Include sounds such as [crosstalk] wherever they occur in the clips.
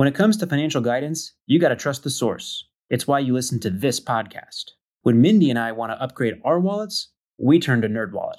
When it comes to financial guidance, you got to trust the source. It's why you listen to this podcast. When Mindy and I want to upgrade our wallets, we turn to NerdWallet.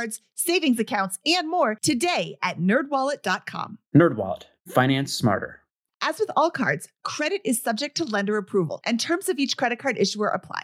savings accounts, and more today at nerdwallet.com. NerdWallet, finance smarter. As with all cards, credit is subject to lender approval, and terms of each credit card issuer apply.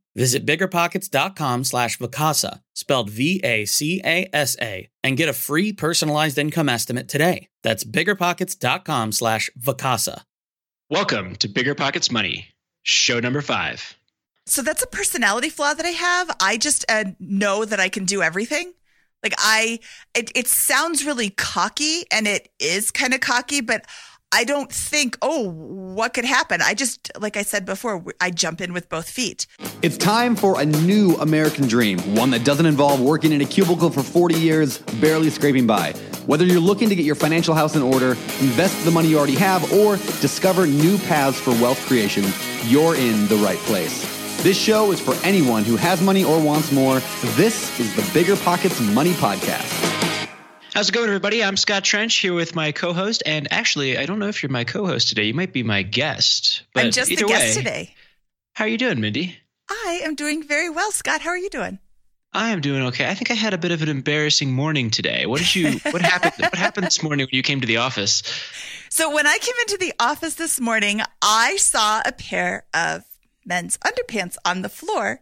Visit biggerpockets.com slash Vacasa, spelled V-A-C-A-S-A, and get a free personalized income estimate today. That's biggerpockets.com slash Vacasa. Welcome to Bigger Pockets Money, show number five. So that's a personality flaw that I have. I just uh, know that I can do everything. Like I, it, it sounds really cocky and it is kind of cocky, but I don't think, oh, what could happen? I just, like I said before, I jump in with both feet. It's time for a new American dream, one that doesn't involve working in a cubicle for 40 years, barely scraping by. Whether you're looking to get your financial house in order, invest the money you already have, or discover new paths for wealth creation, you're in the right place. This show is for anyone who has money or wants more. This is the Bigger Pockets Money Podcast. How's it going, everybody? I'm Scott Trench here with my co-host, and actually, I don't know if you're my co-host today. You might be my guest. But I'm just the guest way, today. How are you doing, Mindy? I am doing very well, Scott. How are you doing? I am doing okay. I think I had a bit of an embarrassing morning today. What did you? [laughs] What happened? what happened this morning when you came to the office? So when I came into the office this morning, I saw a pair of men's underpants on the floor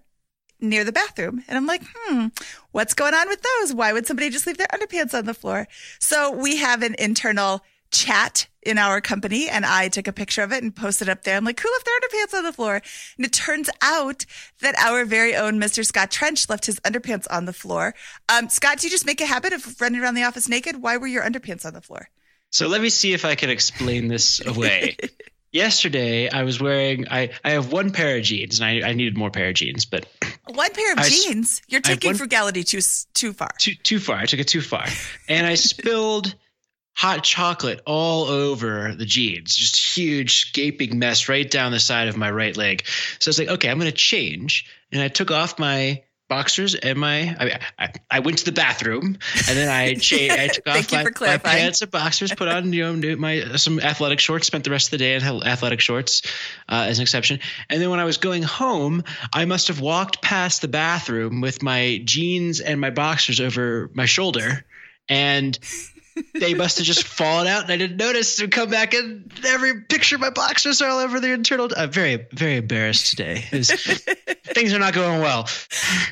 near the bathroom. And I'm like, hmm, what's going on with those? Why would somebody just leave their underpants on the floor? So we have an internal chat in our company and I took a picture of it and posted up there. I'm like, who left their underpants on the floor? And it turns out that our very own Mr. Scott Trench left his underpants on the floor. Um, Scott, do you just make a habit of running around the office naked? Why were your underpants on the floor? So let me see if I can explain this away. [laughs] Yesterday, I was wearing I, I have one pair of jeans, and I, I needed more pair of jeans, but [clears throat] One pair of I jeans. You're taking one- frugality too too far. too too far. I took it too far, and I spilled hot chocolate all over the jeans. Just huge gaping mess right down the side of my right leg. So I was like, okay, I'm gonna change, and I took off my boxers and my I, I, I went to the bathroom and then I changed [laughs] I took off my, my pants and boxers put on you know new- my some athletic shorts spent the rest of the day in athletic shorts uh, as an exception. And then when I was going home I must have walked past the bathroom with my jeans and my boxers over my shoulder and they must have just fallen out and I didn't notice to come back and every picture of my boxers are all over the internal I'm very very embarrassed today was [laughs] things are not going well.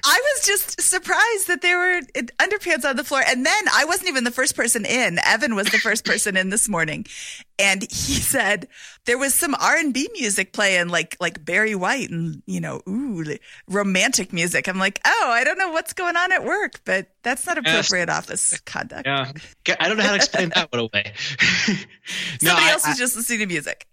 I was just surprised that there were underpants on the floor. And then I wasn't even the first person in. Evan was the first person in this morning. And he said there was some R&B music playing like like Barry White and you know, ooh, romantic music. I'm like, "Oh, I don't know what's going on at work, but that's not appropriate yes. office conduct." Yeah. I don't know how to explain that one away. [laughs] no, Somebody I, else was I, just listening to music.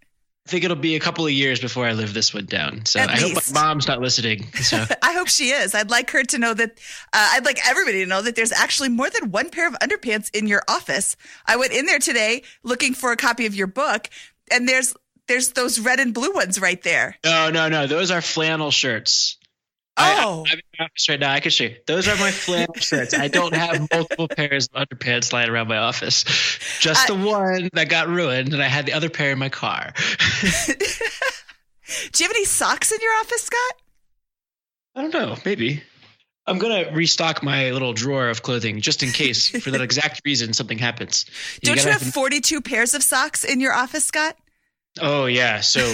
I think it'll be a couple of years before I live this one down. So At I least. hope my mom's not listening. So. [laughs] I hope she is. I'd like her to know that. Uh, I'd like everybody to know that there's actually more than one pair of underpants in your office. I went in there today looking for a copy of your book, and there's there's those red and blue ones right there. No, no, no. Those are flannel shirts. Oh, I, am in office right now. I can show you. Those are my flannel [laughs] shirts. I don't have multiple pairs of underpants lying around my office. Just the one that got ruined, and I had the other pair in my car. [laughs] [laughs] Do you have any socks in your office, Scott? I don't know. Maybe. I'm gonna restock my little drawer of clothing just in case, for that exact reason, something happens. You don't you have 42 pairs of socks in your office, Scott? Oh yeah. So [laughs]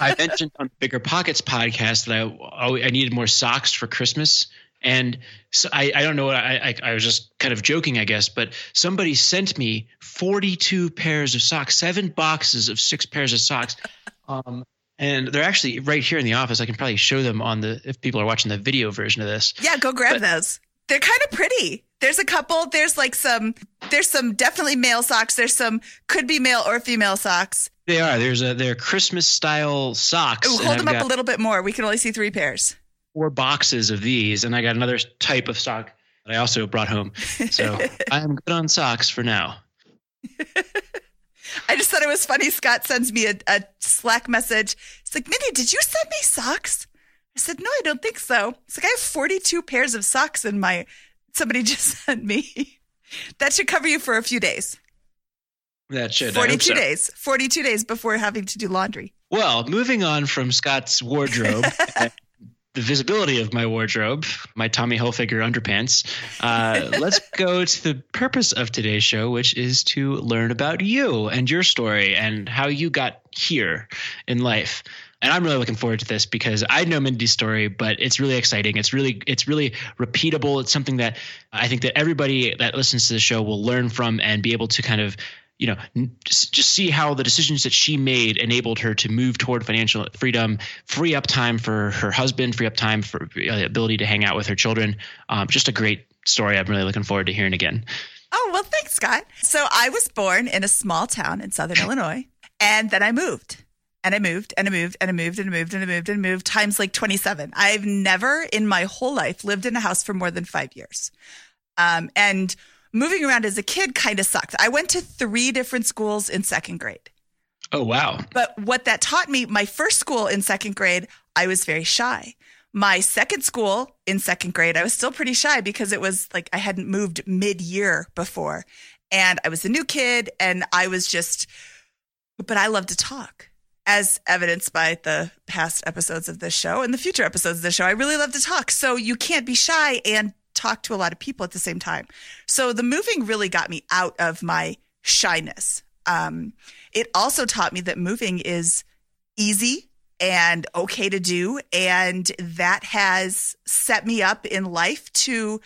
I mentioned on the Bigger Pockets podcast that I I needed more socks for Christmas. And so I, I don't know. I, I, I was just kind of joking, I guess, but somebody sent me 42 pairs of socks, seven boxes of six pairs of socks. [laughs] Um, and they're actually right here in the office. I can probably show them on the if people are watching the video version of this. Yeah, go grab but, those. They're kind of pretty. There's a couple. There's like some. There's some definitely male socks. There's some could be male or female socks. They are. There's a they're Christmas style socks. Ooh, hold them up a little bit more. We can only see three pairs. Four boxes of these, and I got another type of sock that I also brought home. So [laughs] I'm good on socks for now. [laughs] I just thought it was funny. Scott sends me a, a Slack message. He's like, Mindy, did you send me socks? I said, No, I don't think so. It's like I have 42 pairs of socks in my. Somebody [laughs] just sent me. that should cover you for a few days. That should 42 so. days. 42 days before having to do laundry. Well, moving on from Scott's wardrobe, [laughs] the visibility of my wardrobe, my Tommy Hilfiger underpants, uh, [laughs] let's go to the purpose of today's show, which is to learn about you and your story and how you got here in life and I'm really looking forward to this because I know Mindy's story, but it's really exciting. It's really it's really repeatable. It's something that I think that everybody that listens to the show will learn from and be able to kind of you know just, just see how the decisions that she made enabled her to move toward financial freedom free up time for her husband free up time for the ability to hang out with her children um, just a great story i'm really looking forward to hearing again oh well thanks scott so i was born in a small town in southern illinois and then i moved and I moved and I moved and I moved and I moved and I moved and I moved times like 27. I've never in my whole life lived in a house for more than five years. Um, and moving around as a kid kind of sucked. I went to three different schools in second grade. Oh, wow. But what that taught me, my first school in second grade, I was very shy. My second school in second grade, I was still pretty shy because it was like I hadn't moved mid year before. And I was a new kid and I was just, but I love to talk as evidenced by the past episodes of this show and the future episodes of this show. I really love to talk. So you can't be shy and talk to a lot of people at the same time. So the moving really got me out of my shyness. Um, it also taught me that moving is easy and okay to do. And that has set me up in life to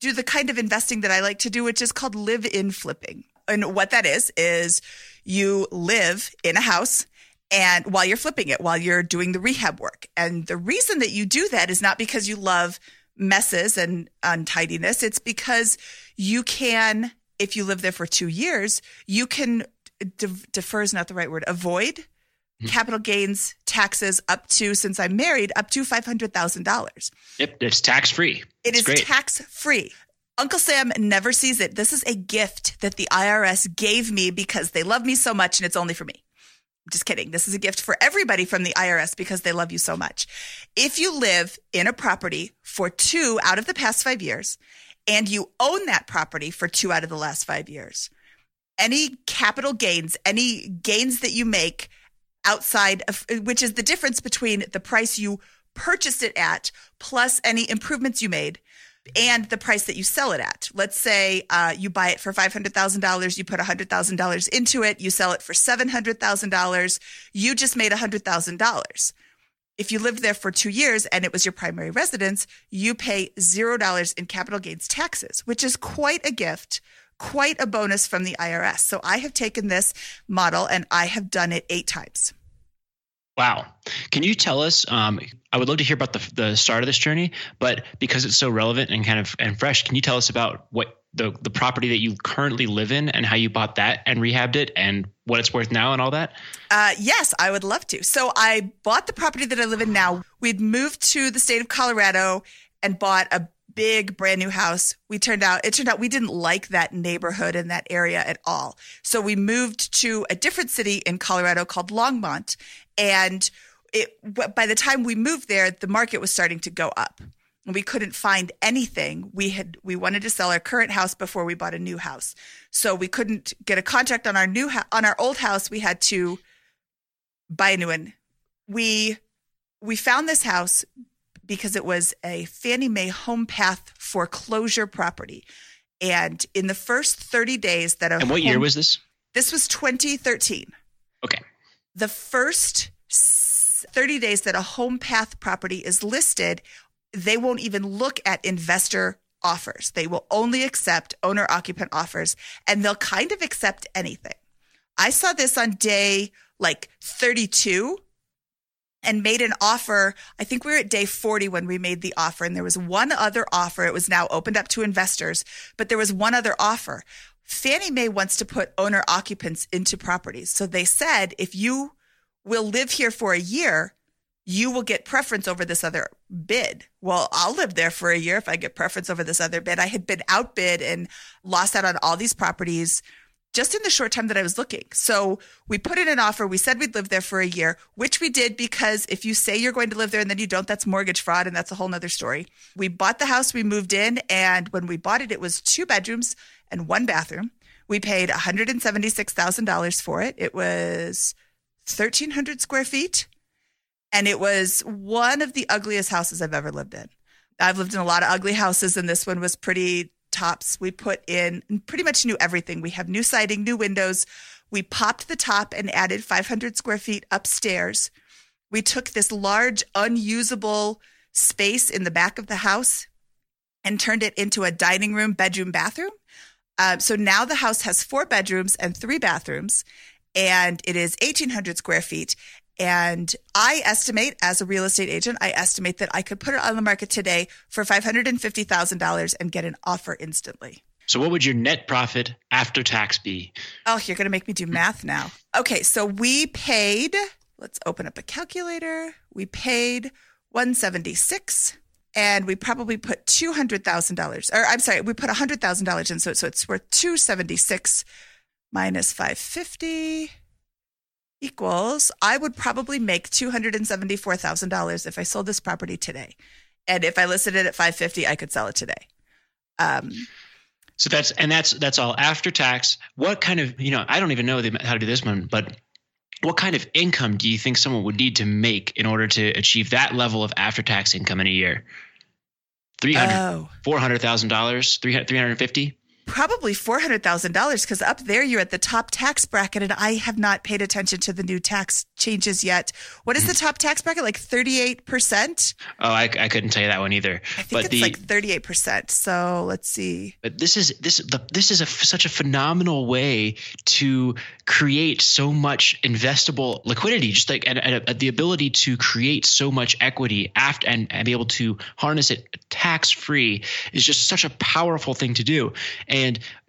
do the kind of investing that I like to do, which is called live in flipping. And what that is, is you live in a house and while you're flipping it, while you're doing the rehab work. And the reason that you do that is not because you love messes and untidiness. It's because you can, if you live there for two years, you can de- defer is not the right word, avoid mm-hmm. capital gains taxes up to, since I'm married, up to $500,000. Yep. It's tax free. It is tax free. Uncle Sam never sees it. This is a gift that the IRS gave me because they love me so much and it's only for me just kidding. This is a gift for everybody from the IRS because they love you so much. If you live in a property for two out of the past five years and you own that property for two out of the last five years, any capital gains, any gains that you make outside of, which is the difference between the price you purchased it at plus any improvements you made and the price that you sell it at. Let's say uh, you buy it for $500,000, you put $100,000 into it, you sell it for $700,000, you just made $100,000. if you lived there for two years and it was your primary residence, you pay $0 in capital gains taxes, which is quite a gift, quite a bonus from the IRS. So I have taken this model and I have done it eight times. Wow. Can you tell us? Um, I would love to hear about the the start of this journey, but because it's so relevant and kind of and fresh, can you tell us about what the the property that you currently live in and how you bought that and rehabbed it and what it's worth now and all that? Uh, yes, I would love to. So I bought the property that I live in now. We'd moved to the state of Colorado and bought a big brand new house. We turned out, it turned out we didn't like that neighborhood and that area at all. So we moved to a different city in Colorado called Longmont. And it, by the time we moved there, the market was starting to go up. And we couldn't find anything. We had we wanted to sell our current house before we bought a new house, so we couldn't get a contract on our new on our old house. We had to buy a new one. We we found this house because it was a Fannie Mae home path foreclosure property, and in the first thirty days that a and what home, year was this? This was 2013 Okay. the first 30 days that a home path property is listed, they won't even look at investor offers. They will only accept owner occupant offers and they'll kind of accept anything. I saw this on day like 32 and made an offer. I think we were at day 40 when we made the offer and there was one other offer. It was now opened up to investors, but there was one other offer. Fannie Mae wants to put owner occupants into properties. So they said, if you will live here for a year, you will get preference over this other bid. Well, I'll live there for a year if I get preference over this other bid. I had been outbid and lost out on all these properties just in the short time that I was looking. So we put in an offer. We said we'd live there for a year, which we did because if you say you're going to live there and then you don't, that's mortgage fraud. And that's a whole nother story. We bought the house, we moved in. And when we bought it, it was two bedrooms and one bathroom. We paid $176,000 for it. It was 1,300 square feet. And it was one of the ugliest houses I've ever lived in. I've lived in a lot of ugly houses, and this one was pretty tops. We put in pretty much new everything. We have new siding, new windows. We popped the top and added 500 square feet upstairs. We took this large, unusable space in the back of the house and turned it into a dining room, bedroom, bathroom. Uh, so now the house has four bedrooms and three bathrooms, and it is 1,800 square feet. And I estimate, as a real estate agent, I estimate that I could put it on the market today for $550,000 and get an offer instantly. So, what would your net profit after tax be? Oh, you're going to make me do math now. Okay, so we paid, let's open up a calculator. We paid 176 and we probably put $200,000 or I'm sorry, we put $100,000 in so so it's worth 276 minus 550 equals I would probably make $274,000 if I sold this property today. And if I listed it at 550, I could sell it today. Um, So that's and that's that's all after tax. What kind of you know I don't even know the, how to do this one, but what kind of income do you think someone would need to make in order to achieve that level of after tax income in a year? 300 oh. $400,000, 350? Probably $400,000 because up there you're at the top tax bracket and I have not paid attention to the new tax changes yet. What is the hmm. top tax bracket? Like 38%? Oh, I, I couldn't tell you that one either. I think but it's the, like 38%. So let's see. But this is this the, this is a, such a phenomenal way to create so much investable liquidity, just like and, and the ability to create so much equity after and, and be able to harness it tax free is just such a powerful thing to do. And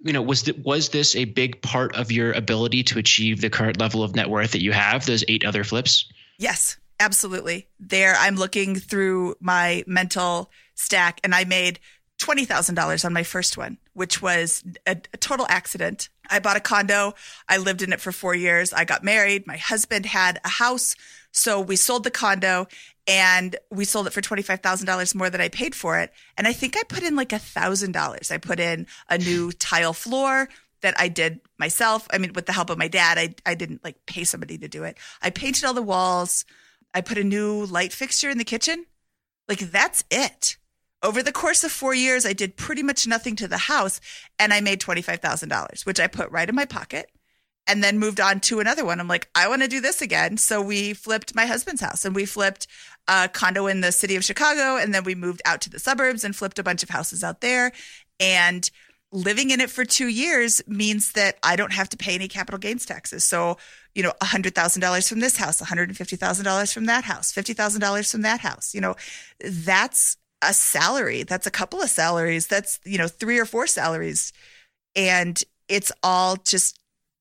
you know, was th- was this a big part of your ability to achieve the current level of net worth that you have? Those eight other flips. Yes, absolutely. There, I'm looking through my mental stack and I made $20,000 on my first one, which was a, a, total accident. I bought a condo. I lived in it for four years. I got married. My husband had a house. So we sold the condo and we sold it for $25,000 more than I paid for it. And I think I put in like a thousand dollars. I put in a new [laughs] tile floor that I did myself. I mean, with the help of my dad, I, I didn't like pay somebody to do it. I painted all the walls. I put a new light fixture in the kitchen. Like that's it. Over the course of four years, I did pretty much nothing to the house and I made $25,000, which I put right in my pocket. and then moved on to another one. I'm like, I want to do this again. So we flipped my husband's house and we flipped a condo in the city of Chicago. And then we moved out to the suburbs and flipped a bunch of houses out there. And living in it for two years means that I don't have to pay any capital gains taxes. So, you know, $100,000 from this house, $150,000 from that house, $50,000 from that house. You know, that's a salary. That's a couple of salaries. That's, you know, three or four salaries. And it's all just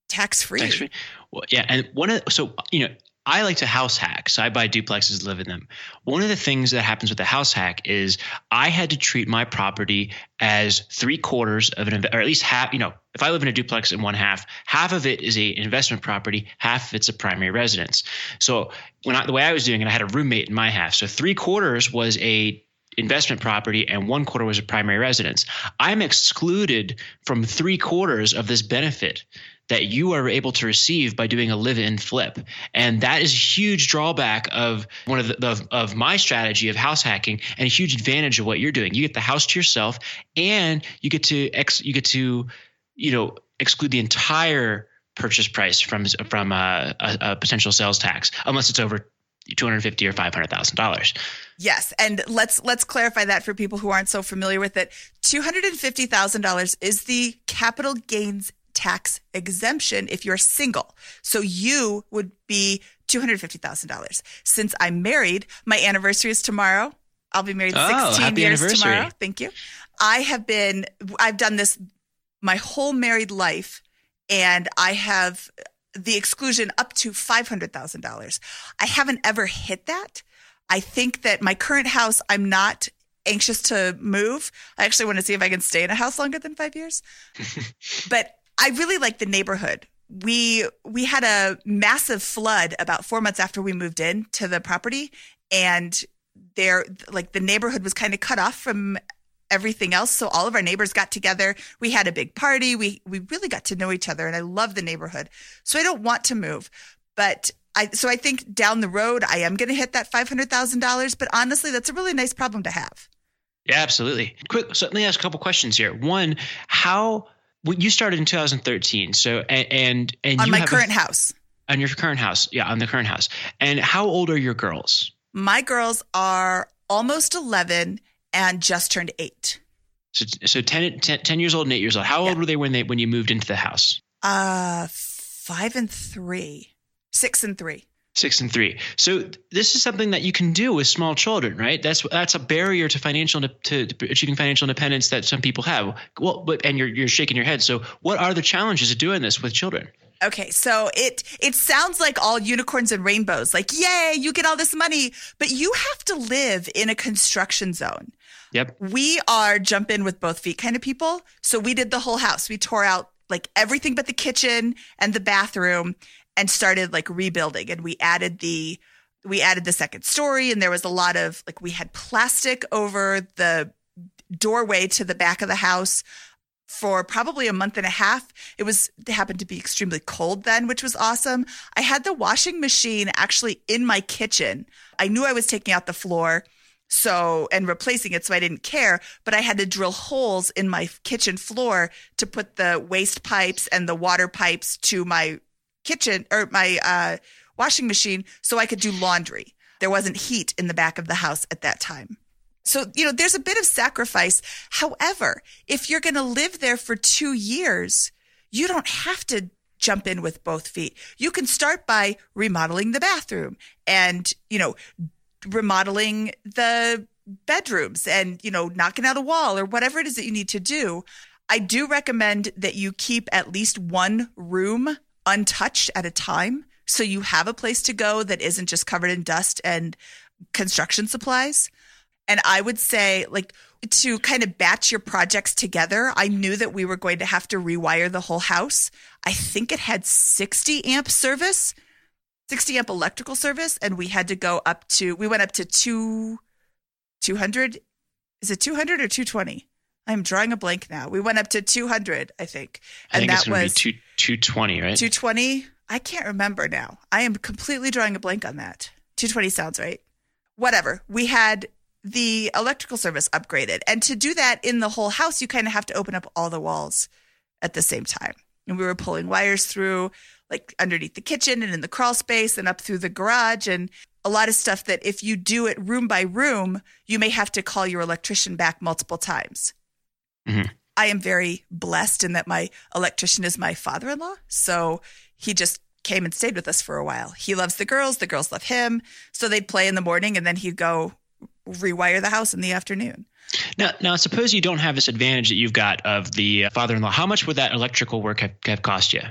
tax free. Tax free. Well, yeah. And one of, so, you know, I like to house hack. So I buy duplexes, live in them. One of the things that happens with the house hack is I had to treat my property as three quarters of an, or at least half, you know, if I live in a duplex in one half, half of it is a investment property, half of it's a primary residence. So when I, the way I was doing it, I had a roommate in my half. So three quarters was a investment property and one quarter was a primary residence. I'm excluded from three quarters of this benefit that you are able to receive by doing a live-in flip. And that is a huge drawback of one of the of, of my strategy of house hacking and a huge advantage of what you're doing. You get the house to yourself and you get to ex you get to you know exclude the entire purchase price from from a, a, a potential sales tax unless it's over 250 or 500 thousand dollars. Yes, and let's let's clarify that for people who aren't so familiar with it. Two hundred and fifty thousand dollars is the capital gains tax exemption if you're single. So you would be $250,000. Since I'm married, my anniversary is tomorrow. I'll be married Oh, 16 happy years tomorrow. Thank you. I have been, I've done this my whole married life, and I have the exclusion up to $500,000. I haven't ever hit that. I think that my current house, I'm not anxious to move. I actually want to see if I can stay in a house longer than five years. [laughs] but I really like the neighborhood. We we had a massive flood about four months after we moved in to the property, and there like the neighborhood was kind of cut off from everything else. So all of our neighbors got together. We had a big party. We we really got to know each other, and I love the neighborhood. So I don't want to move, but I so I think down the road I am going to hit that five hundred thousand dollars. But honestly, that's a really nice problem to have. Yeah, absolutely. Quick, so let me ask a couple questions here. One, how well, you started in 2013, so and and, and On you my have a- current house, on your current house, yeah, on the current house. And how old are your girls? my girls are almost eleven and just turned eight. So, so 10, 10, 10 years old and eight years old. How old Yeah. were they when they when you moved into the house? Uh, five and three, six and three. Six and three. So this is something that you can do with small children, right? That's that's a barrier to financial to, to achieving financial independence that some people have. Well, but and you're you're shaking your head. So what are the challenges of doing this with children? Okay, so it it sounds like all unicorns and rainbows. Like, yay, you get all this money, but you have to live in a construction zone. Yep. We are jump in with both feet kind of people. So we did the whole house. We tore out like everything but the kitchen and the bathroom and started like rebuilding and we added the we added the second story and there was a lot of like we had plastic over the doorway to the back of the house for probably a month and a half. It was it happened to be extremely cold then, which was awesome. I had the washing machine actually in my kitchen. I knew I was taking out the floor so and replacing it so I didn't care, but I had to drill holes in my kitchen floor to put the waste pipes and the water pipes to my kitchen or my uh, washing machine so I could do laundry. There wasn't heat in the back of the house at that time. So, you know, there's a bit of sacrifice. However, if you're going to live there for two years, you don't have to jump in with both feet. You can start by remodeling the bathroom and, you know, remodeling the bedrooms and, you know, knocking out a wall or whatever it is that you need to do. I do recommend that you keep at least one room untouched at a time. So you have a place to go that isn't just covered in dust and construction supplies. And I would say, like, to kind of batch your projects together, I knew that we were going to have to rewire the whole house. I think it had 60 amp service, 60 amp electrical service, and we had to go up to, we went up to two, 200. Is it 200 or 220? I'm drawing a blank now. We went up to 200, I think. I And think that to was be two two twenty, right? 220. I can't remember now. I am completely drawing a blank on that. 220 sounds right. Whatever. We had the electrical service upgraded. And to do that in the whole house, you kind of have to open up all the walls at the same time. and we were pulling wires through like underneath the kitchen and in the crawl space and up through the garage and a lot of stuff that if you do it room by room, you may have to call your electrician back multiple times. Mhm. I am very blessed in that my electrician is my father in law. So he just came and stayed with us for a while. He loves the girls, the girls love him. So they'd play in the morning and then he'd go rewire the house in the afternoon. Now, now, suppose you don't have this advantage that you've got of the uh, father-in-law. How much would that electrical work have, have cost you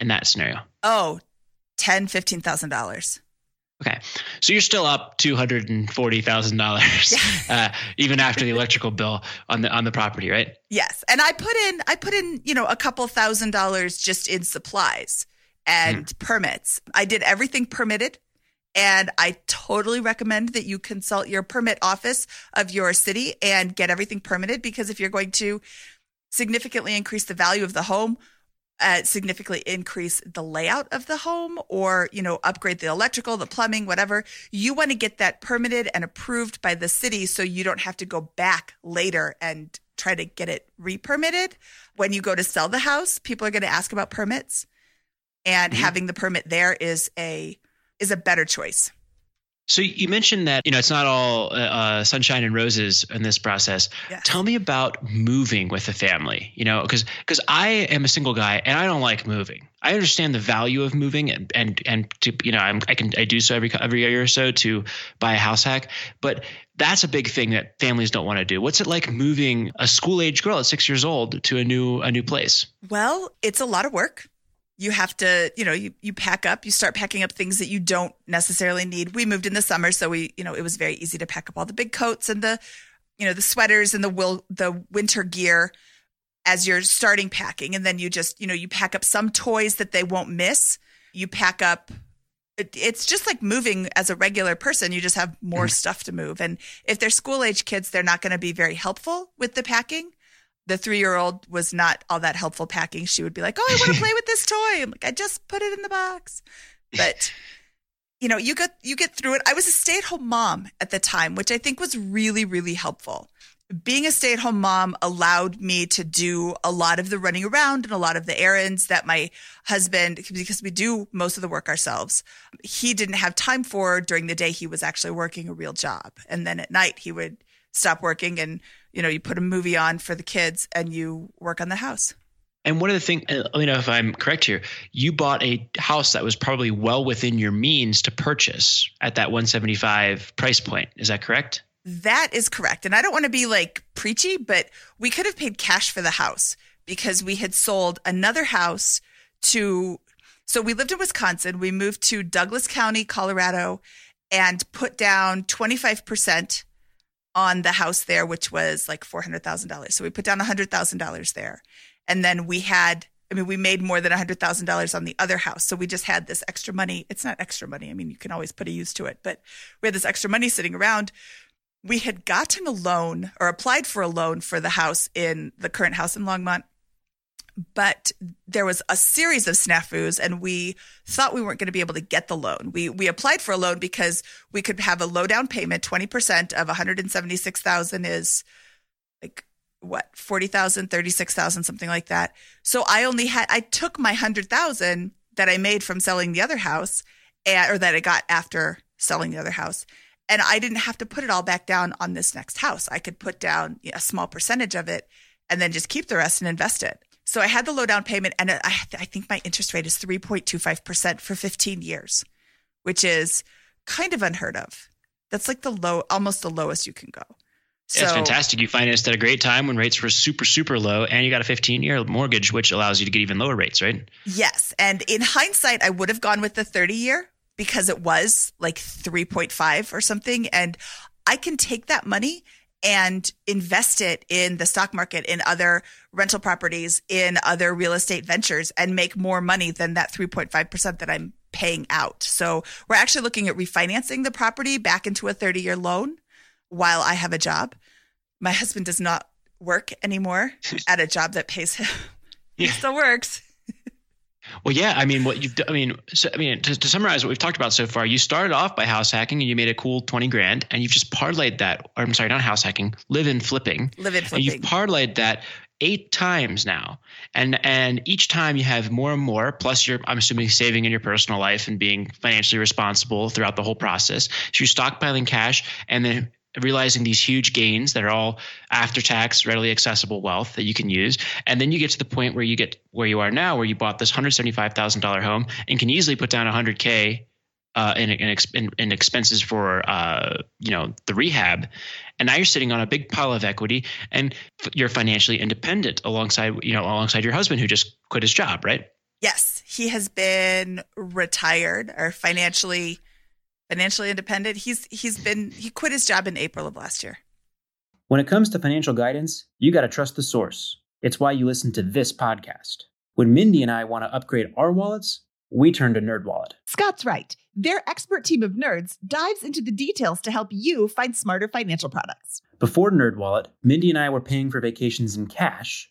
in that scenario? Oh, ten, fifteen thousand dollars. Okay, so you're still up two hundred and forty thousand dollars, [laughs] uh, even after the electrical bill on the on the property, right? Yes. And I put in I put in, you know, a couple thousand dollars just in supplies and permits. I did everything permitted and I totally recommend that you consult your permit office of your city and get everything permitted because if you're going to significantly increase the value of the home, uh, significantly increase the layout of the home or you know upgrade the electrical the plumbing whatever you want to get that permitted and approved by the city so you don't have to go back later and try to get it re-permitted. When you go to sell the house people are going to ask about permits. And having the permit there is a is a better choice So you mentioned that you know it's not all uh, uh, sunshine and roses in this process. Tell me about moving with a family. You know, because because I am a single guy and I don't like moving. I understand the value of moving and and and to you know I'm, I can I do so every every year or so to buy a house hack, but that's a big thing that families don't want to do. What's it like moving a school age girl at six years old to a new a new place? Well, it's a lot of work. You have to, you know, you, you pack up, you start packing up things that you don't necessarily need. We moved in the summer, so we, you know, it was very easy to pack up all the big coats and the, you know, the sweaters and the will the winter gear as you're starting packing. And then you just, you know, you pack up some toys that they won't miss. You pack up it, it's just like moving as a regular person. You just have more mm. stuff to move. And if they're school age kids, they're not going to be very helpful with the packing the three year old was not all that helpful packing. She would be like, Oh, I want to [laughs] play with this toy. I'm like, I just put it in the box. But you know, you get you get through it. I was a stay at home mom at the time, which I think was really, really helpful. Being a stay at home mom allowed me to do a lot of the running around and a lot of the errands that my husband, because we do most of the work ourselves, he didn't have time for during the day. He was actually working a real job. And then at night he would stop working and you know, you put a movie on for the kids and you work on the house. And one of the things, uh, let me know if I'm correct here. You bought a house that was probably well within your means to purchase at that 175 price point. Is that correct? That is correct. And I don't want to be like preachy, but we could have paid cash for the house because we had sold another house to. So we lived in Wisconsin. We moved to Douglas County, Colorado, and put down 25% on the house there, which was like $400,000. So we put down $100,000 there. And then we had, I mean, we made more than $100,000 on the other house. So we just had this extra money. It's not extra money. I mean, you can always put a use to it, but we had this extra money sitting around. We had gotten a loan or applied for a loan for the house in the current house in Longmont. But there was a series of snafus, and we thought we weren't going to be able to get the loan. We we applied for a loan because we could have a low down payment. Twenty percent of one hundred and seventy six thousand is like what 40,000 36,000 something like that. So I only had I took my 100,000 that I made from selling the other house and, or that I got after selling the other house and I didn't have to put it all back down on this next house. I could put down a small percentage of it and then just keep the rest and invest it. So I had the low down payment and I, I think my interest rate is 3.25% for 15 years, which is kind of unheard of. That's like the low almost the lowest you can go. So, it's fantastic. You financed at a great time when rates were super, super low, and you got a 15 year mortgage, which allows you to get even lower rates, right? Yes. And in hindsight, I would have gone with the 30 year because it was like 3.5 or something. And I can take that money and invest it in the stock market, in other rental properties, in other real estate ventures, and make more money than that 3.5% that I'm paying out. So we're actually looking at refinancing the property back into a 30 year loan while I have a job. My husband does not work anymore [laughs] at a job that pays him. [laughs] he Yeah. still works. Well, yeah. I mean, what you've, I mean, so, I mean, to, to summarize what we've talked about so far, you started off by house hacking and you made a cool 20 grand and you've just parlayed that, or I'm sorry, not house hacking, live in flipping. Live in flipping. And you've parlayed that eight times now. And and each time you have more and more, plus you're I'm assuming saving in your personal life and being financially responsible throughout the whole process. So you're stockpiling cash and then realizing these huge gains that are all after tax readily accessible wealth that you can use. And then you get to the point where you get where you are now where you bought this $175000 home and can easily put down 100k uh, in, in, in, expenses for uh, you know the rehab, and now you're sitting on a big pile of equity, and you're financially independent alongside you know alongside your husband who just quit his job, right? Yes, he has been retired or financially financially independent. He's he's been he quit his job in April of last year. When it comes to financial guidance, you got to trust the source. It's why you listen to this podcast. When Mindy and I want to upgrade our wallets, we turn to NerdWallet. Scott's right. Their expert team of nerds dives into the details to help you find smarter financial products. Before NerdWallet, Mindy and I were paying for vacations in cash,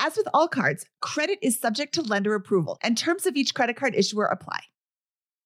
As with all cards, credit is subject to lender approval, and terms of each credit card issuer apply.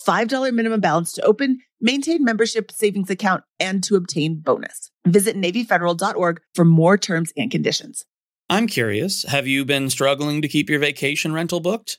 $5 minimum balance to open, maintain membership savings account, and to obtain bonus. Visit NavyFederal.org for more terms and conditions. I'm curious have you been struggling to keep your vacation rental booked?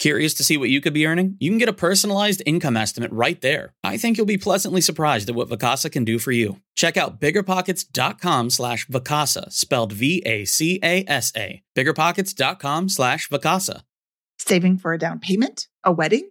Curious to see what you could be earning? You can get a personalized income estimate right there. I think you'll be pleasantly surprised at what Vacasa can do for you. Check out biggerpockets.com slash Vacasa, spelled V-A-C-A-S-A. Biggerpockets.com slash Vacasa. Saving for a down payment, a wedding,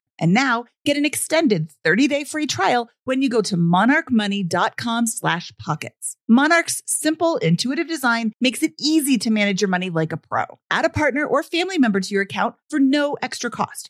And now get an extended 30-day free trial when you go to monarchmoney.com slash pockets. Monarch's simple, intuitive design makes it easy to manage your money like a pro. Add a partner or family member to your account for no extra cost.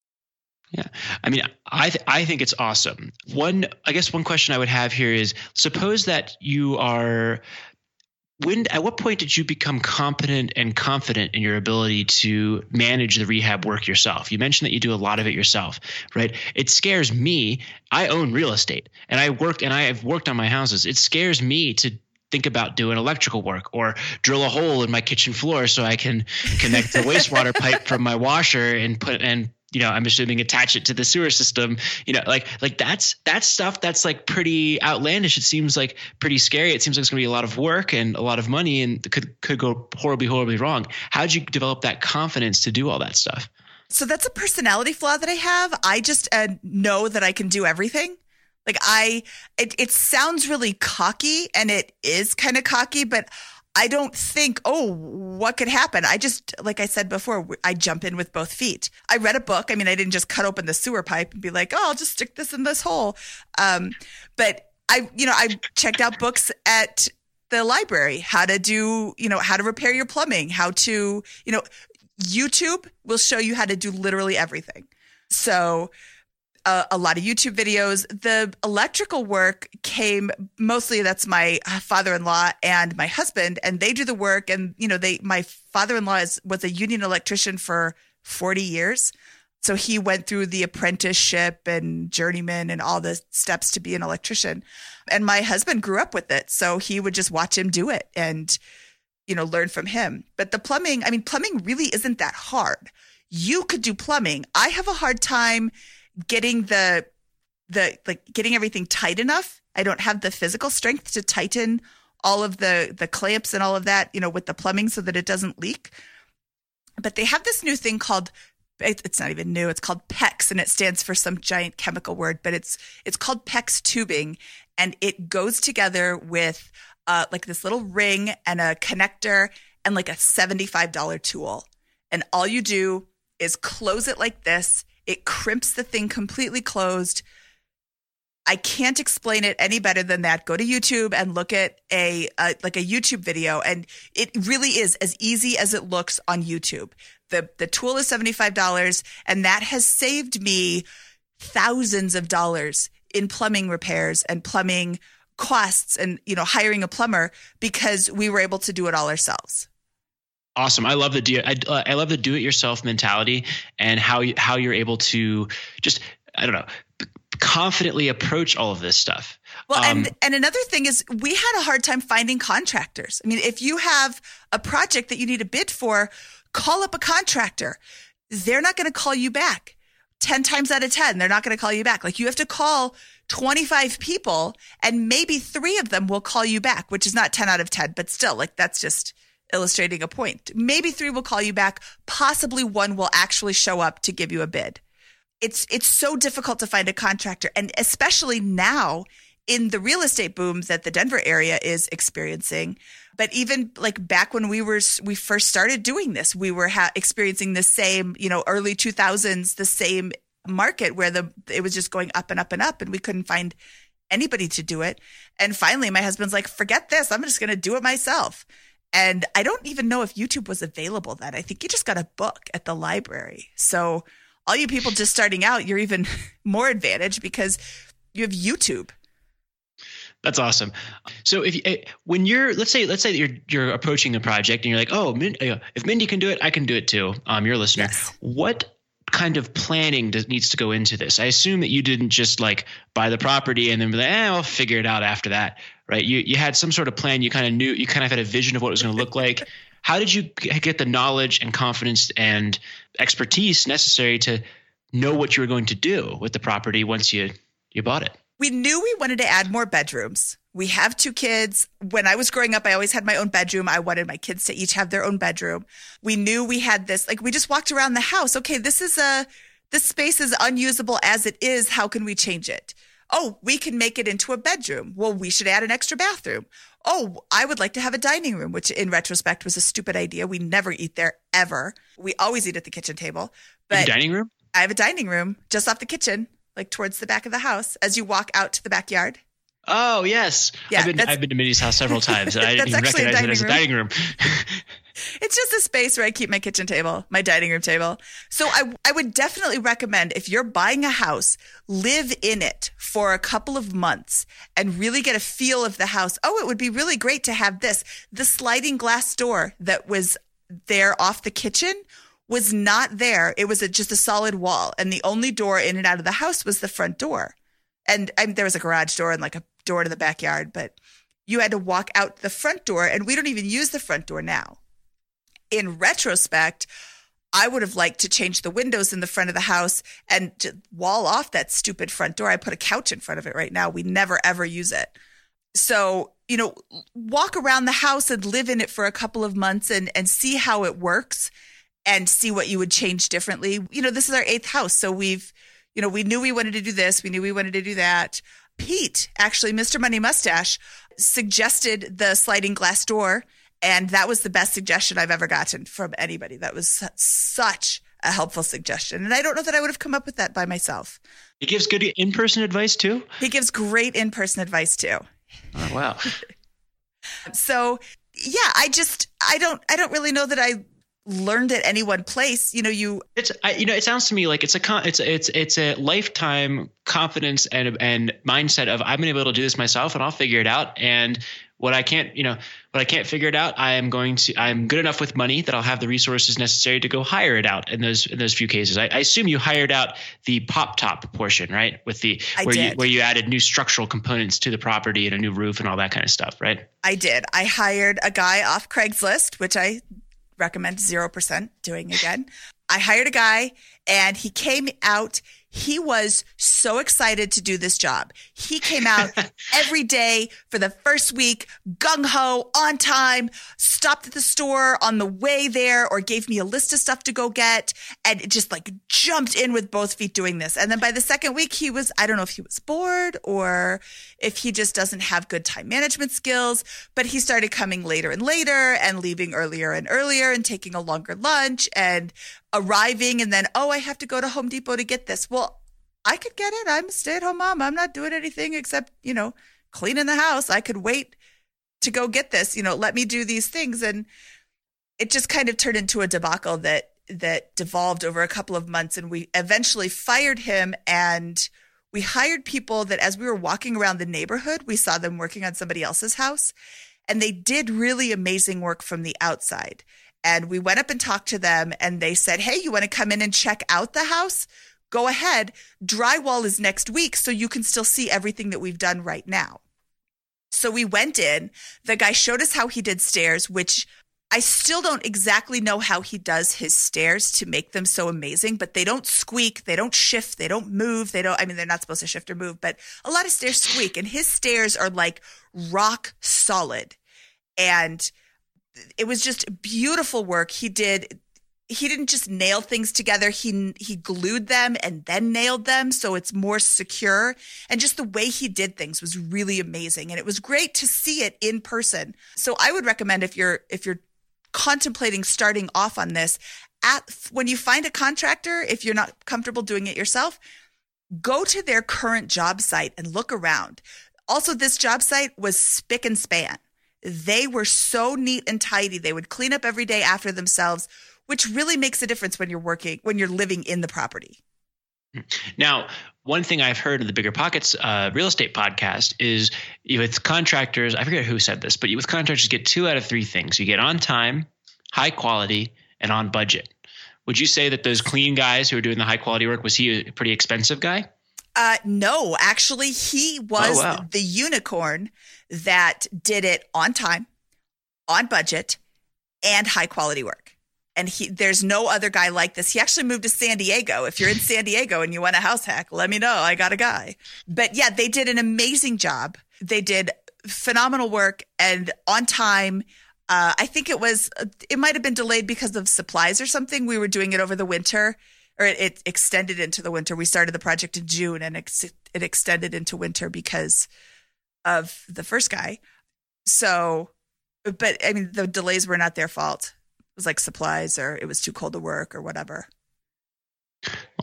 Yeah, I mean, I th- I think it's awesome. One, I guess, one question I would have here is: suppose that you are when at what point did you become competent and confident in your ability to manage the rehab work yourself? You mentioned that you do a lot of it yourself right? It scares me. I own real estate and i worked and i have worked on my houses. It scares me to think about doing electrical work or drill a hole in my kitchen floor so i can connect the wastewater [laughs] pipe from my washer and put and you know i'm assuming attach it to the sewer system you know like like that's that's stuff that's like pretty outlandish it seems like pretty scary it seems like it's going to be a lot of work and a lot of money and could could go horribly horribly wrong how did you develop that confidence to do all that stuff So that's a personality flaw that I have. I just uh, know that I can do everything. Like I, it, it sounds really cocky and it is kind of cocky, but I don't think, oh, what could happen? I just, like I said before, I jump in with both feet. I read a book. I mean, I didn't just cut open the sewer pipe and be like, oh, I'll just stick this in this hole. Um, but I, you know, I checked out books at the library, how to do, you know, how to repair your plumbing, how to, you know, YouTube will show you how to do literally everything. So, uh, a lot of YouTube videos. The electrical work came mostly that's my father-in-law and my husband, and they do the work. And you know, they my father-in-law is, was a union electrician for 40 years. So he went through the apprenticeship and journeyman and all the steps to be an electrician. And my husband grew up with it. So he would just watch him do it and, you know, learn from him. But the plumbing, I mean, plumbing really isn't that hard. You could do plumbing. I have a hard time getting the, the, like getting everything tight enough. I don't have the physical strength to tighten all of the, the clamps and all of that, you know, with the plumbing so that it doesn't leak. But they have this new thing called it's not even new. It's called PEX and it stands for some giant chemical word, but it's it's called PEX tubing and it goes together with uh, like this little ring and a connector and like a $75 tool. And all you do is close it like this. It crimps the thing completely closed. I can't explain it any better than that. Go to YouTube and look at a, a, like a YouTube video and it really is as easy as it looks on YouTube. The the tool is $75 and that has saved me thousands of dollars in plumbing repairs and plumbing costs and you know hiring a plumber because we were able to do it all ourselves. Awesome. I love the do I, uh, I love the do it yourself mentality and how you, how you're able to just I don't know confidently approach all of this stuff. Well, um, and and another thing is we had a hard time finding contractors. I mean, if you have a project that you need a bid for, call up a contractor. They're not going to call you back. 10 times out of 10, they're not going to call you back. Like you have to call 25 people and maybe three of them will call you back, which is not 10 out of 10, but still like that's just illustrating a point. Maybe three will call you back. Possibly one will actually show up to give you a bid. It's it's so difficult to find a contractor and especially now in the real estate boom that the Denver area is experiencing. But even like back when we were we first started doing this we were ha- experiencing the same you know early 2000s the same market where the it was just going up and up and up and we couldn't find anybody to do it. And finally my husband's like forget this. I'm just going to do it myself and i don't even know if youtube was available then i think you just got a book at the library so all you people just starting out, you're even [laughs] more advantaged because you have YouTube. That's awesome. So if eh, when you're let's say let's say that you're you're approaching a project and you're like, oh, if Mindy can do it, I can do it too. Um, your listener, yes. what kind of planning does, needs to go into this? I assume that you didn't just like buy the property and then be like, eh, I'll figure it out after that, right? You you had some sort of plan. You kind of knew. You kind of had a vision of what it was going to look like. How did you get the knowledge and confidence and expertise necessary to know what you were going to do with the property once you you bought it? We knew we wanted to add more bedrooms. We have two kids. When I was growing up, I always had my own bedroom. I wanted my kids to each have their own bedroom. We knew we had this, like, we just walked around the house. Okay, this is a, this space is unusable as it is. How can we change it? Oh, we can make it into a bedroom. Well, we should add an extra bathroom oh, I would like to have a dining room, which in retrospect was a stupid idea. We never eat there ever. We always eat at the kitchen table. But dining room? I have a dining room just off the kitchen, like towards the back of the house as you walk out to the backyard. Oh yes, yeah, I've been I've been to Mindy's house several [laughs] times. I didn't even recognize it as a dining room. [laughs] it's just a space where I keep my kitchen table, my dining room table. So I I would definitely recommend if you're buying a house, live in it for a couple of months and really get a feel of the house. Oh, it would be really great to have this. The sliding glass door that was there off the kitchen was not there. It was a, just a solid wall, and the only door in and out of the house was the front door. And, and there was a garage door and like a door to the backyard, but you had to walk out the front door, and we don't even use the front door now. In retrospect, I would have liked to change the windows in the front of the house and wall off that stupid front door. I put a couch in front of it right now. We never ever use it. So, you know, walk around the house and live in it for a couple of months and, and see how it works and see what you would change differently. You know, this is our eighth house. So we've, you know, we knew we wanted to do this. We knew we wanted to do that. Pete, actually, Mr. Money Mustache, suggested the sliding glass door. And that was the best suggestion I've ever gotten from anybody. That was such a helpful suggestion. And I don't know that I would have come up with that by myself. He gives good in person advice too? He gives great in person advice too. Oh, wow. [laughs] so, yeah, I just, I don't, I don't really know that I learned at any one place you know you it's I, you know it sounds to me like it's a con, it's it's it's a lifetime confidence and and mindset of i'm able to do this myself and i'll figure it out. And what i can't you know what i can't figure it out i am going to i'm good enough with money that i'll have the resources necessary to go hire it out in those in those few cases. I, I assume you hired out the pop top portion right? With the I where did. you where you added new structural components to the property and a new roof and all that kind of stuff right? I did. I hired a guy off craigslist which i recommend 0% doing again. I hired a guy and he came out. He was so excited to do this job. He came out [laughs] every day for the first week, gung ho, on time, stopped at the store on the way there, or gave me a list of stuff to go get, and just like jumped in with both feet doing this. And then by the second week, he was, I don't know if he was bored or if he just doesn't have good time management skills, but he started coming later and later and leaving earlier and earlier and taking a longer lunch and arriving and then, oh, I have to go to Home Depot to get this. Well, I could get it. I'm a stay at home mom. I'm not doing anything except, you know, cleaning the house. I could wait to go get this, you know, let me do these things. And it just kind of turned into a debacle that, that devolved over a couple of months. And we eventually fired him and we hired people that as we were walking around the neighborhood, we saw them working on somebody else's house and they did really amazing work from the outside. And we went up and talked to them and they said, Hey, you want to come in and check out the house? Go ahead. Drywall is next week, so you can still see everything that we've done right now. So we went in. The guy showed us how he did stairs, which I still don't exactly know how he does his stairs to make them so amazing, but they don't squeak, they don't shift, they don't move, they don't, I mean, they're not supposed to shift or move, but a lot of stairs squeak, and his stairs are like rock solid. And it was just beautiful work. He did he didn't just nail things together. He he glued them and then nailed them so it's more secure. And just the way he did things was really amazing and it was great to see it in person. So I would recommend if you're if you're contemplating starting off on this at when you find a contractor if you're not comfortable doing it yourself, go to their current job site and look around. Also this job site was spick and span. They were so neat and tidy. They would clean up every day after themselves, which really makes a difference when you're working, when you're living in the property. Now, one thing I've heard in the Bigger Pockets uh, real estate podcast is with contractors, I forget who said this, but with contractors, you get two out of three things. You get on time, high quality, and on budget. Would you say that those clean guys who are doing the high quality work, was he a pretty expensive guy? Uh, no, actually, he was Oh, wow. the unicorn that did it on time, on budget, and high quality work. And he, there's no other guy like this. He actually moved to San Diego. If you're in [laughs] San Diego and you want a house hack, let me know. I got a guy. But yeah, they did an amazing job. They did phenomenal work and on time. Uh, I think it was, it might have been delayed because of supplies or something. We were doing it over the winter or it, it extended into the winter. We started the project in June and ex- it extended into winter because of the first guy. So, but I mean, the delays were not their fault. It was like supplies or it was too cold to work or whatever.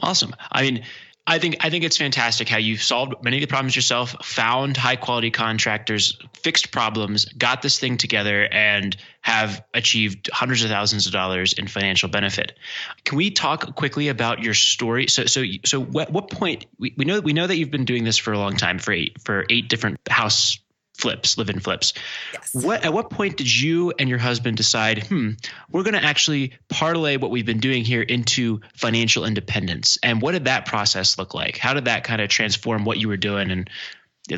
Awesome. I mean, I think I think it's fantastic how you've solved many of the problems yourself, found high quality contractors, fixed problems, got this thing together, and have achieved hundreds of thousands of dollars in financial benefit. Can we talk quickly about your story? So so so what what point we, we know we know that you've been doing this for a long time for eight for eight different house flips, live in flips. Yes. What at what point did you and your husband decide, hmm, we're going to actually parlay what we've been doing here into financial independence? And what did that process look like? How did that kind of transform what you were doing and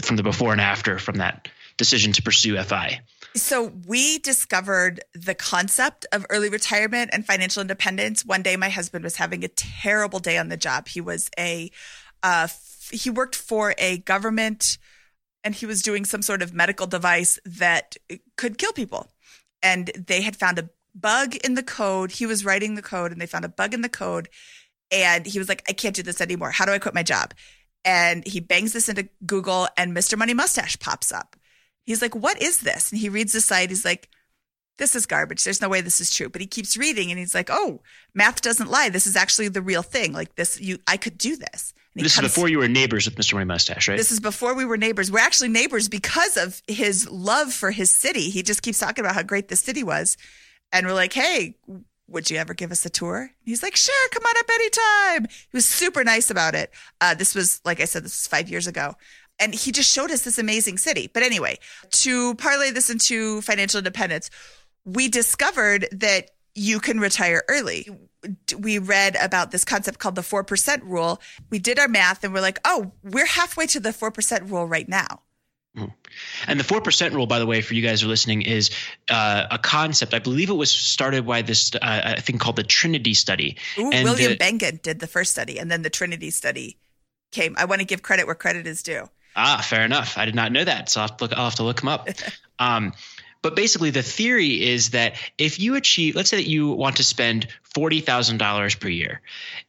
from the before and after from that decision to pursue FI? So we discovered the concept of early retirement and financial independence. One day, my husband was having a terrible day on the job. He was a, uh, he worked for a government and he was doing some sort of medical device that could kill people. And they had found a bug in the code. He was writing the code and they found a bug in the code. And he was like, I can't do this anymore. How do I quit my job? And he bangs this into Google and Mr. Money Mustache pops up. He's like, What is this? And he reads the site. He's like, This is garbage. There's no way this is true. But he keeps reading and he's like, Oh, math doesn't lie. This is actually the real thing. Like this, you I could do this. This comes, is before you were neighbors with Mr. Money Mustache, right? This is before we were neighbors. We're actually neighbors because of his love for his city. He just keeps talking about how great the city was. And we're like, hey, would you ever give us a tour? He's like, sure, come on up anytime. He was super nice about it. Uh, this was, like I said, this was five years ago. And he just showed us this amazing city. But anyway, to parlay this into financial independence, we discovered that you can retire early we read about this concept called the 4% rule. We did our math and we're like, oh, we're halfway to the 4% rule right now. Hmm. And the 4% rule, by the way, for you guys who are listening, is uh, a concept. I believe it was started by this uh, thing called the Trinity Study. Ooh, and William the, Bengen did the first study, and then the Trinity Study came. I want to give credit where credit is due. Ah, fair enough. I did not know that, so I'll have to look, I'll have to look him up. [laughs] um, but basically, the theory is that if you achieve, let's say that you want to spend $40,000 per year,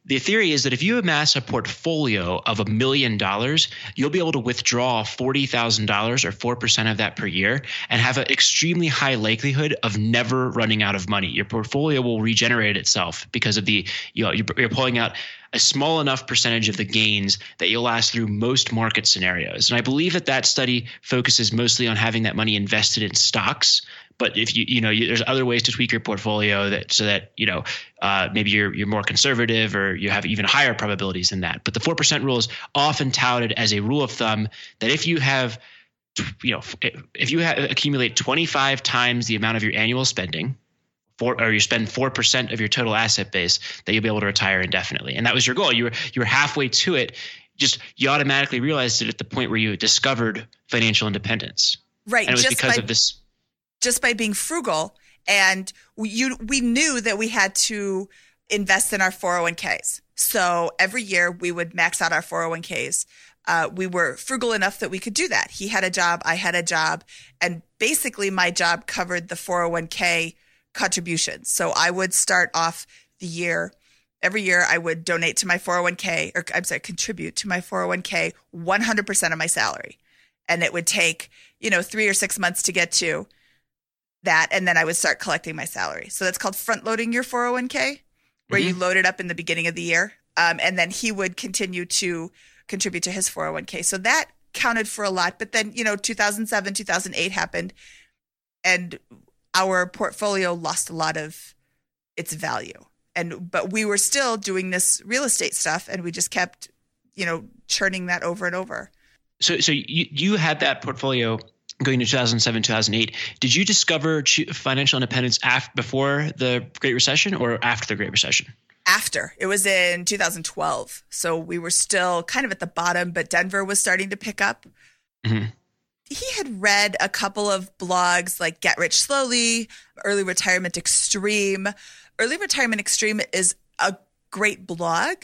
the theory is that if you amass a portfolio of a million dollars, you'll be able to withdraw $40,000 or 4% of that per year and have an extremely high likelihood of never running out of money. Your portfolio will regenerate itself because of the, you know, you're pulling out a small enough percentage of the gains that you'll last through most market scenarios. And I believe that that study focuses mostly on having that money invested in stocks. But if you you know you, there's other ways to tweak your portfolio that so that you know uh, maybe you're you're more conservative or you have even higher probabilities than that. But the four percent rule is often touted as a rule of thumb that if you have you know if you accumulate 25 times the amount of your annual spending four or you spend four percent of your total asset base that you'll be able to retire indefinitely. And that was your goal. You were you were halfway to it. Just you automatically realized it at the point where you discovered financial independence. Right. And it was just because by, of this just by being frugal and we, you we knew that we had to invest in our 401ks. So every year we would max out our 401ks. Uh, we were frugal enough that we could do that. He had a job, I had a job, and basically my job covered the 401k contributions. So I would start off the year every year I would donate to my 401k or I'm sorry, contribute to my 401k 100% of my salary. And it would take, you know, 3 or 6 months to get to that and then I would start collecting my salary. So that's called front loading your 401k where mm-hmm. you load it up in the beginning of the year. Um, and then he would continue to contribute to his 401k. So that counted for a lot, but then, you know, 2007, 2008 happened and our portfolio lost a lot of its value. And but we were still doing this real estate stuff and we just kept, you know, churning that over and over. So so you you had that portfolio going to 2007 2008 did you discover financial independence after before the great recession or after the great recession? After. It was in 2012 so we were still kind of at the bottom but denver was starting to pick up. Mm-hmm he had read a couple of blogs like Get Rich Slowly, Early Retirement Extreme. Early Retirement Extreme is a great blog,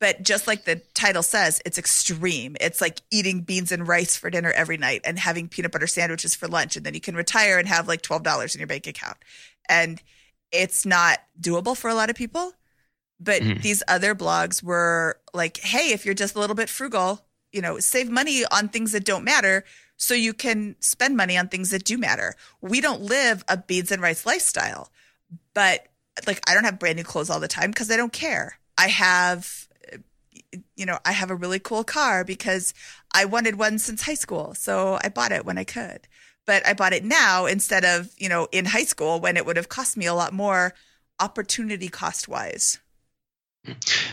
but just like the title says, it's extreme. It's like eating beans and rice for dinner every night and having peanut butter sandwiches for lunch. And then you can retire and have like $12 in your bank account. And it's not doable for a lot of people. But mm-hmm. these other blogs were like, hey, if you're just a little bit frugal, you know, save money on things that don't matter so you can spend money on things that do matter. We don't live a beads and rice lifestyle, but like I don't have brand new clothes all the time because I don't care. I have, you know, I have a really cool car because I wanted one since high school. So I bought it when I could. But I bought it now instead of, you know, in high school when it would have cost me a lot more opportunity cost wise.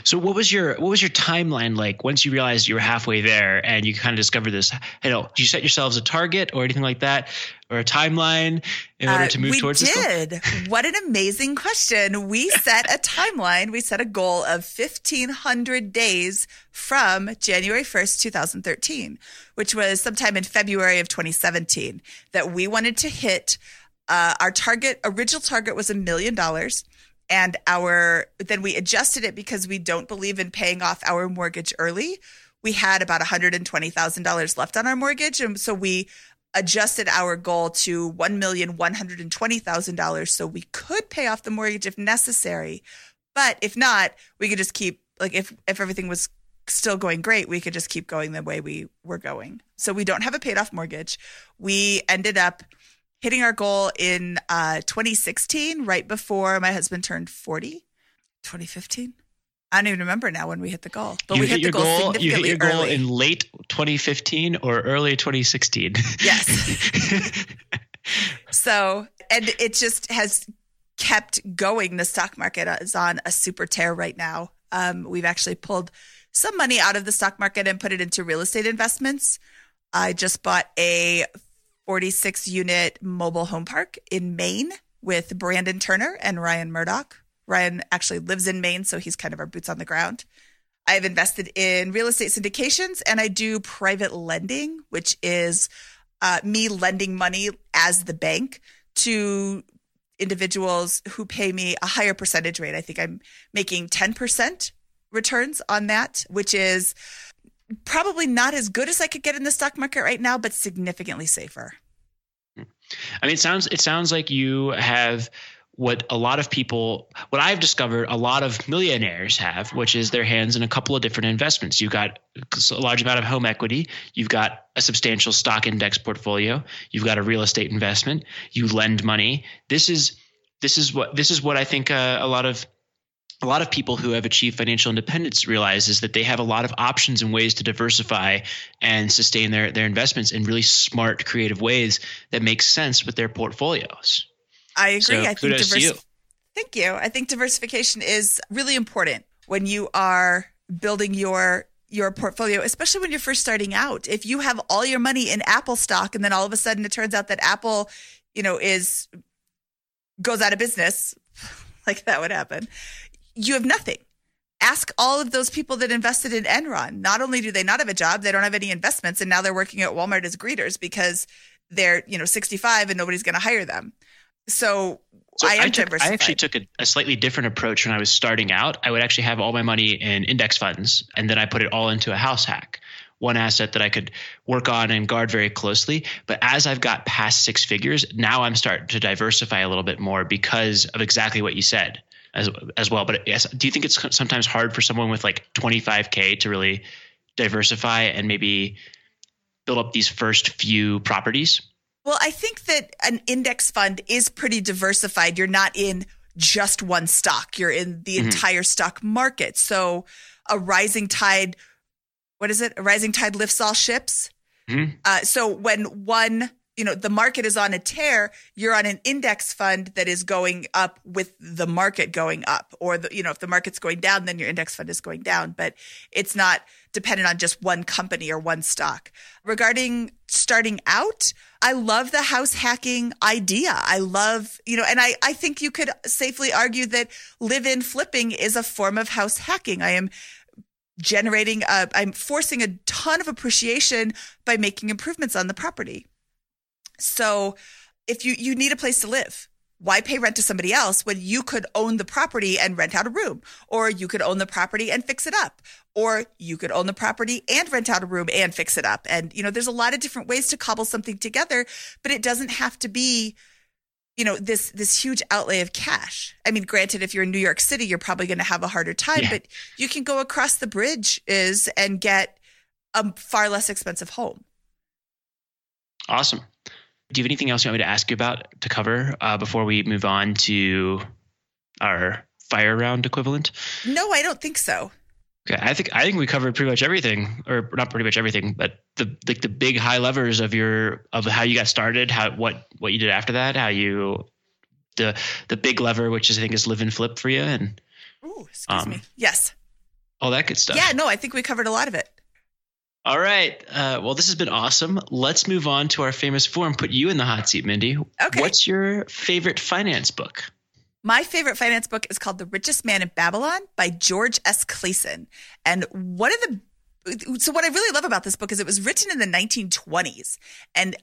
So what was your what was your timeline like once you realized you were halfway there and you kind of discovered this? You know, did you set yourselves a target or anything like that, or a timeline in order uh, to move towards? We did. what an amazing question! We set a timeline. We set a goal of fifteen hundred days from January first, two thousand thirteen, which was sometime in February of twenty seventeen. That we wanted to hit. Uh, our target, original target, was a million dollars and our then we adjusted it because we don't believe in paying off our mortgage early. We had about $120,000 left on our mortgage and so we adjusted our goal to $1,120,000 so we could pay off the mortgage if necessary. But if not, we could just keep like if if everything was still going great, we could just keep going the way we were going. So we don't have a paid off mortgage. We ended up hitting our goal in uh, 2016, right before my husband turned 40. 2015. I don't even remember now when we hit the goal, but you we hit, hit your the goal, goal. You hit your goal early. in late 2015 or early 2016. Yes. [laughs] So, and it just has kept going. The stock market is on a super tear right now. Um, we've actually pulled some money out of the stock market and put it into real estate investments. I just bought a 46 unit mobile home park in Maine with Brandon Turner and Ryan Murdock. Ryan actually lives in Maine, so he's kind of our boots on the ground. I've invested in real estate syndications and I do private lending, which is uh, me lending money as the bank to individuals who pay me a higher percentage rate. I think I'm making 10% returns on that, which is probably not as good as I could get in the stock market right now, but significantly safer. I mean, it sounds it sounds like you have what a lot of people, what I've discovered, a lot of millionaires have, which is their hands in a couple of different investments. You've got a large amount of home equity, you've got a substantial stock index portfolio, you've got a real estate investment, you lend money. This is this is what this is what I think uh, a lot of a lot of people who have achieved financial independence realize is that they have a lot of options and ways to diversify and sustain their their investments in really smart, creative ways that make sense with their portfolios. I agree. So, I think to you. Thank you. I think diversification is really important when you are building your your portfolio, especially when you're first starting out. If you have all your money in Apple stock and then all of a sudden it turns out that Apple, you know, is goes out of business, [laughs] like that would happen, you have nothing. Ask all of those people that invested in Enron. Not only do they not have a job, they don't have any investments, and now they're working at Walmart as greeters because they're, you know, 65 and nobody's going to hire them. So, So I am took, I actually took a, a slightly different approach when I was starting out. I would actually have all my money in index funds, and then I put it all into a house hack, one asset that I could work on and guard very closely. But as I've got past six figures, now I'm starting to diversify a little bit more because of exactly what you said as as well. But yes, do you think it's sometimes hard for someone with like 25k to really diversify and maybe build up these first few properties? Well, I think that an index fund is pretty diversified. You're not in just one stock, you're in the Mhm. entire stock market. So, a rising tide, what is it? A rising tide lifts all ships. Mhm. Uh, so, when one, you know, the market is on a tear, you're on an index fund that is going up with the market going up. Or, the, you know, if the market's going down, then your index fund is going down. But it's not dependent on just one company or one stock. Regarding starting out, I love the house hacking idea. I love, you know, and I, I think you could safely argue that live in flipping is a form of house hacking. I am generating, a, I'm forcing a ton of appreciation by making improvements on the property. So if you, you need a place to live, why pay rent to somebody else when you could own the property and rent out a room? Or you could own the property and fix it up. Or you could own the property and rent out a room and fix it up. And, you know, there's a lot of different ways to cobble something together, but it doesn't have to be, you know, this, this huge outlay of cash. I mean, granted, if you're in New York City, you're probably going to have a harder time, Yeah. but you can go across the bridge is and get a far less expensive home. Awesome. Do you have anything else you want me to ask you about to cover uh, before we move on to our fire round equivalent? No, I don't think so. Okay, I think I think we covered pretty much everything, or not pretty much everything, but the like the big high levers of your of how you got started, how what what you did after that, how you the the big lever, which is, I think is live and flip for you, and Ooh, excuse Um, me. Yes. all that good stuff. Yeah, no, I think we covered a lot of it. All right. Uh, well, this has been awesome. Let's move on to our famous form. Put you in the hot seat, Mindy. Okay. What's your favorite finance book? My favorite finance book is called The Richest Man in Babylon by George S. Clason. And one of the so what I really love about this book is it was written in the 1920s and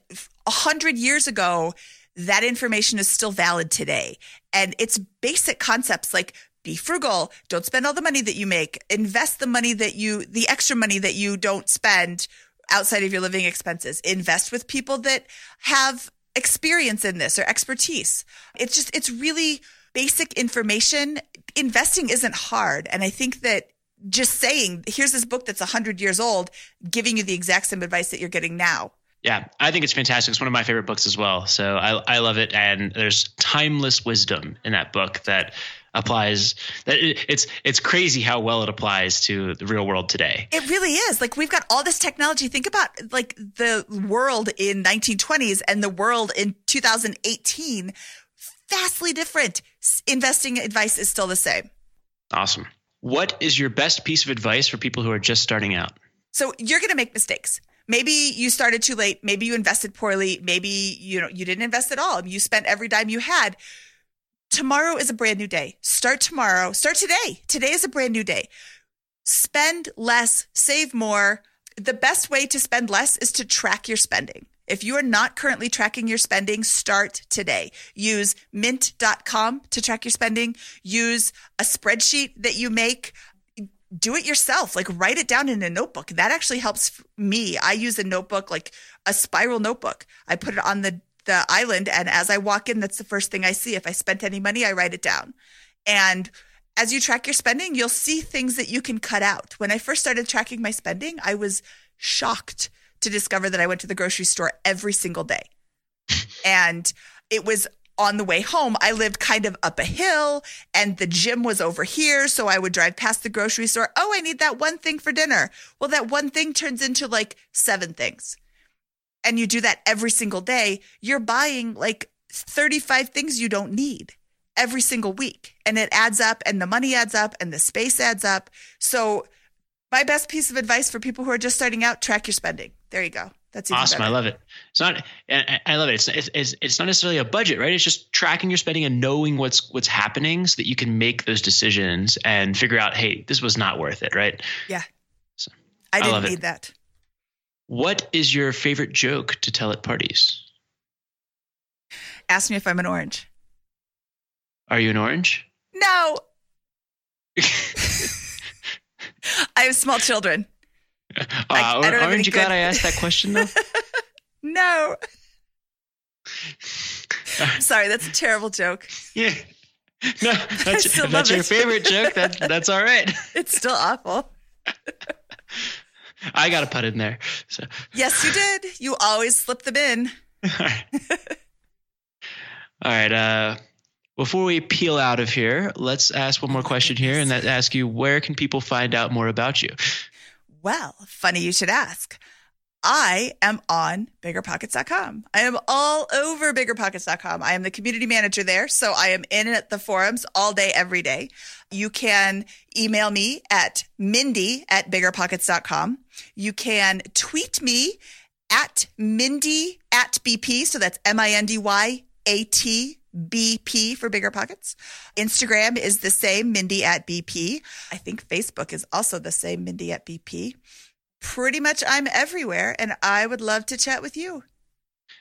a hundred years ago, that information is still valid today. And it's basic concepts like be frugal, don't spend all the money that you make, invest the money that you, the extra money that you don't spend outside of your living expenses. Invest with people that have experience in this or expertise. It's just, it's really basic information. Investing isn't hard. And I think that just saying, here's this book that's 100 years old, giving you the exact same advice that you're getting now. Yeah, I think it's fantastic. It's one of my favorite books as well. So I, I love it. And there's timeless wisdom in that book that applies that it, it's it's crazy how well it applies to the real world today. It really is. Like we've got all this technology. Think about like the world in 1920s and the world in 2018 vastly different. Investing advice is still the same. Awesome. What is your best piece of advice for people who are just starting out? So you're going to make mistakes. Maybe you started too late. Maybe you invested poorly. Maybe you know you didn't invest at all. You spent every dime you had. Tomorrow is a brand new day. Start tomorrow. Start today. Today is a brand new day. Spend less, save more. The best way to spend less is to track your spending. If you are not currently tracking your spending, start today. Use mint.com to track your spending. Use a spreadsheet that you make. Do it yourself. Like write it down in a notebook. That actually helps me. I use a notebook, like a spiral notebook. I put it on the, the island. And as I walk in, that's the first thing I see. If I spent any money, I write it down. And as you track your spending, you'll see things that you can cut out. When I first started tracking my spending, I was shocked to discover that I went to the grocery store every single day. [laughs] and it was on the way home, I lived kind of up a hill and the gym was over here. So I would drive past the grocery store. Oh, I need that one thing for dinner. Well, that one thing turns into like seven things. And you do that every single day. You're buying like 35 things you don't need every single week. And it adds up and the money adds up and the space adds up. So my best piece of advice for people who are just starting out, track your spending. There you go. That's awesome. Better. I love it. It's not. I love it. It's, it's it's not necessarily a budget, right? It's just tracking your spending and knowing what's what's happening, so that you can make those decisions and figure out, hey, this was not worth it, right? Yeah. So, I didn't I need it. that. What is your favorite joke to tell at parties? Ask me if I'm an orange. Are you an orange? No. [laughs] [laughs] I have small children. Uh, I, I aren't you glad I asked that question though? [laughs] no. I'm [laughs] sorry, that's a terrible joke. Yeah. No, [laughs] that's, that's your favorite joke. That, that's all right. It's still awful. I got to put in there. So. Yes, you did. You always slip them in. all right. All right. Uh, before we peel out of here, let's ask one more question here, and that ask you where can people find out more about you? Well, funny you should ask. I am on biggerpockets.com. I am all over biggerpockets.com. I am the community manager there. So I am in at the forums all day, every day. You can email me at mindy at biggerpockets.com. You can tweet me at mindy at BP. So that's M I N D Y A T BP for bigger pockets. Instagram is the same, Mindy at BP. I think Facebook is also the same, Mindy at BP. Pretty much I'm everywhere and I would love to chat with you.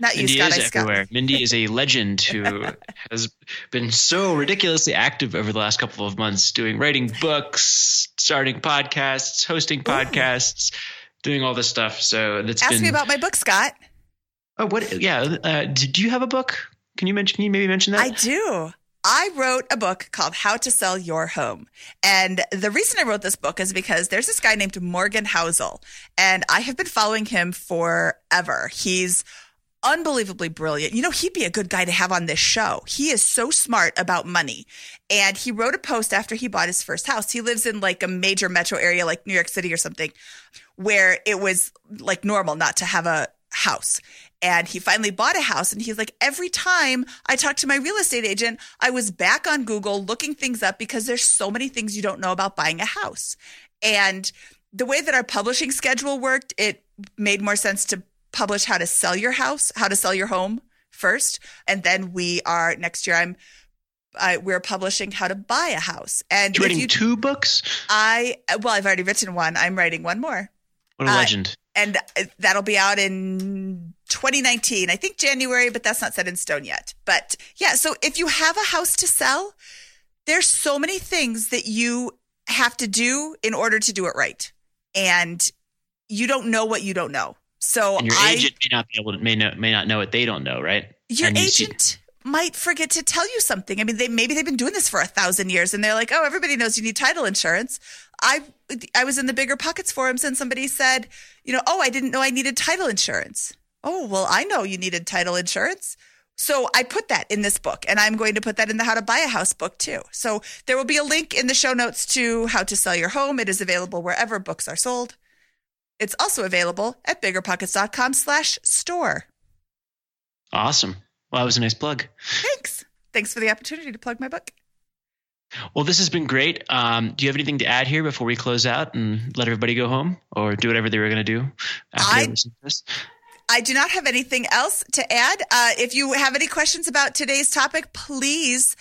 Not Mindy you, Scott. Is everywhere. Mindy is a legend who [laughs] has been so ridiculously active over the last couple of months, doing writing books, starting podcasts, hosting podcasts, Ooh. doing all this stuff. So that's ask been... me about my book, Scott. Oh, what? Yeah. Uh, do you have a book? Can you mention? Can you maybe mention that? I do. I wrote a book called How to Sell Your Home. And the reason I wrote this book is because there's this guy named Morgan Housel, and I have been following him forever. He's unbelievably brilliant. You know, he'd be a good guy to have on this show. He is so smart about money. And he wrote a post after he bought his first house. He lives in like a major metro area like New York City or something where it was like normal not to have a house and he finally bought a house and he's like every time i talked to my real estate agent i was back on google looking things up because there's so many things you don't know about buying a house. And the way that our publishing schedule worked it made more sense to publish how to sell your house how to sell your home first. And then we are next year i'm I, we're publishing how to buy a house. And You're writing you, two books? I well i've already written one. I'm writing one more. What a legend. uh, and that'll be out in 2019. I think January, but that's not set in stone yet. But yeah, so if you have a house to sell, there's so many things that you have to do in order to do it right. And you don't know what you don't know. So And your I, agent may not be able to may not may not know what they don't know, right? your And you see- agent might forget to tell you something. I mean, they maybe they've been doing this for a thousand years, and they're like, "Oh, everybody knows you need title insurance." I I was in the Bigger Pockets forums, and somebody said, "You know, oh, I didn't know I needed title insurance." Oh, well, I know you needed title insurance. So I put that in this book, and I'm going to put that in the How to Buy a House book too. So there will be a link in the show notes to how to sell your home. It is available wherever books are sold. It's also available at biggerpockets.com slash store. awesome. Well, that was a nice plug. Thanks. Thanks for the opportunity to plug my book. Well, this has been great. Um, do you have anything to add here before we close out and let everybody go home or do whatever they were going to do after I- they listen to this? I do not have anything else to add. Uh, if you have any questions about today's topic, please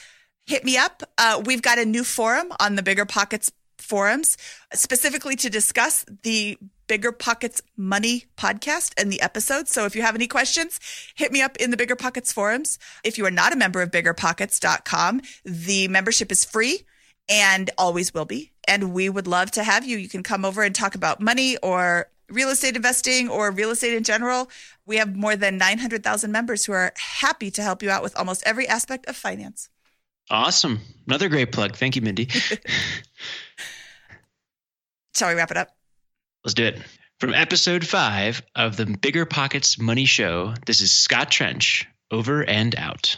hit me up. Uh, we've got a new forum on the Bigger Pockets forums specifically to discuss the Bigger Pockets Money podcast and the episodes. So if you have any questions, hit me up in the Bigger Pockets forums. If you are not a member of biggerpockets.com, the membership is free and always will be. And we would love to have you. You can come over and talk about money or real estate investing or real estate in general. We have more than 900,000 members who are happy to help you out with almost every aspect of finance. Awesome. Another great plug. Thank you, Mindy. [laughs] Shall we wrap it up? Let's do it. From episode five of the Bigger Pockets Money Show, this is Scott Trench, over and out.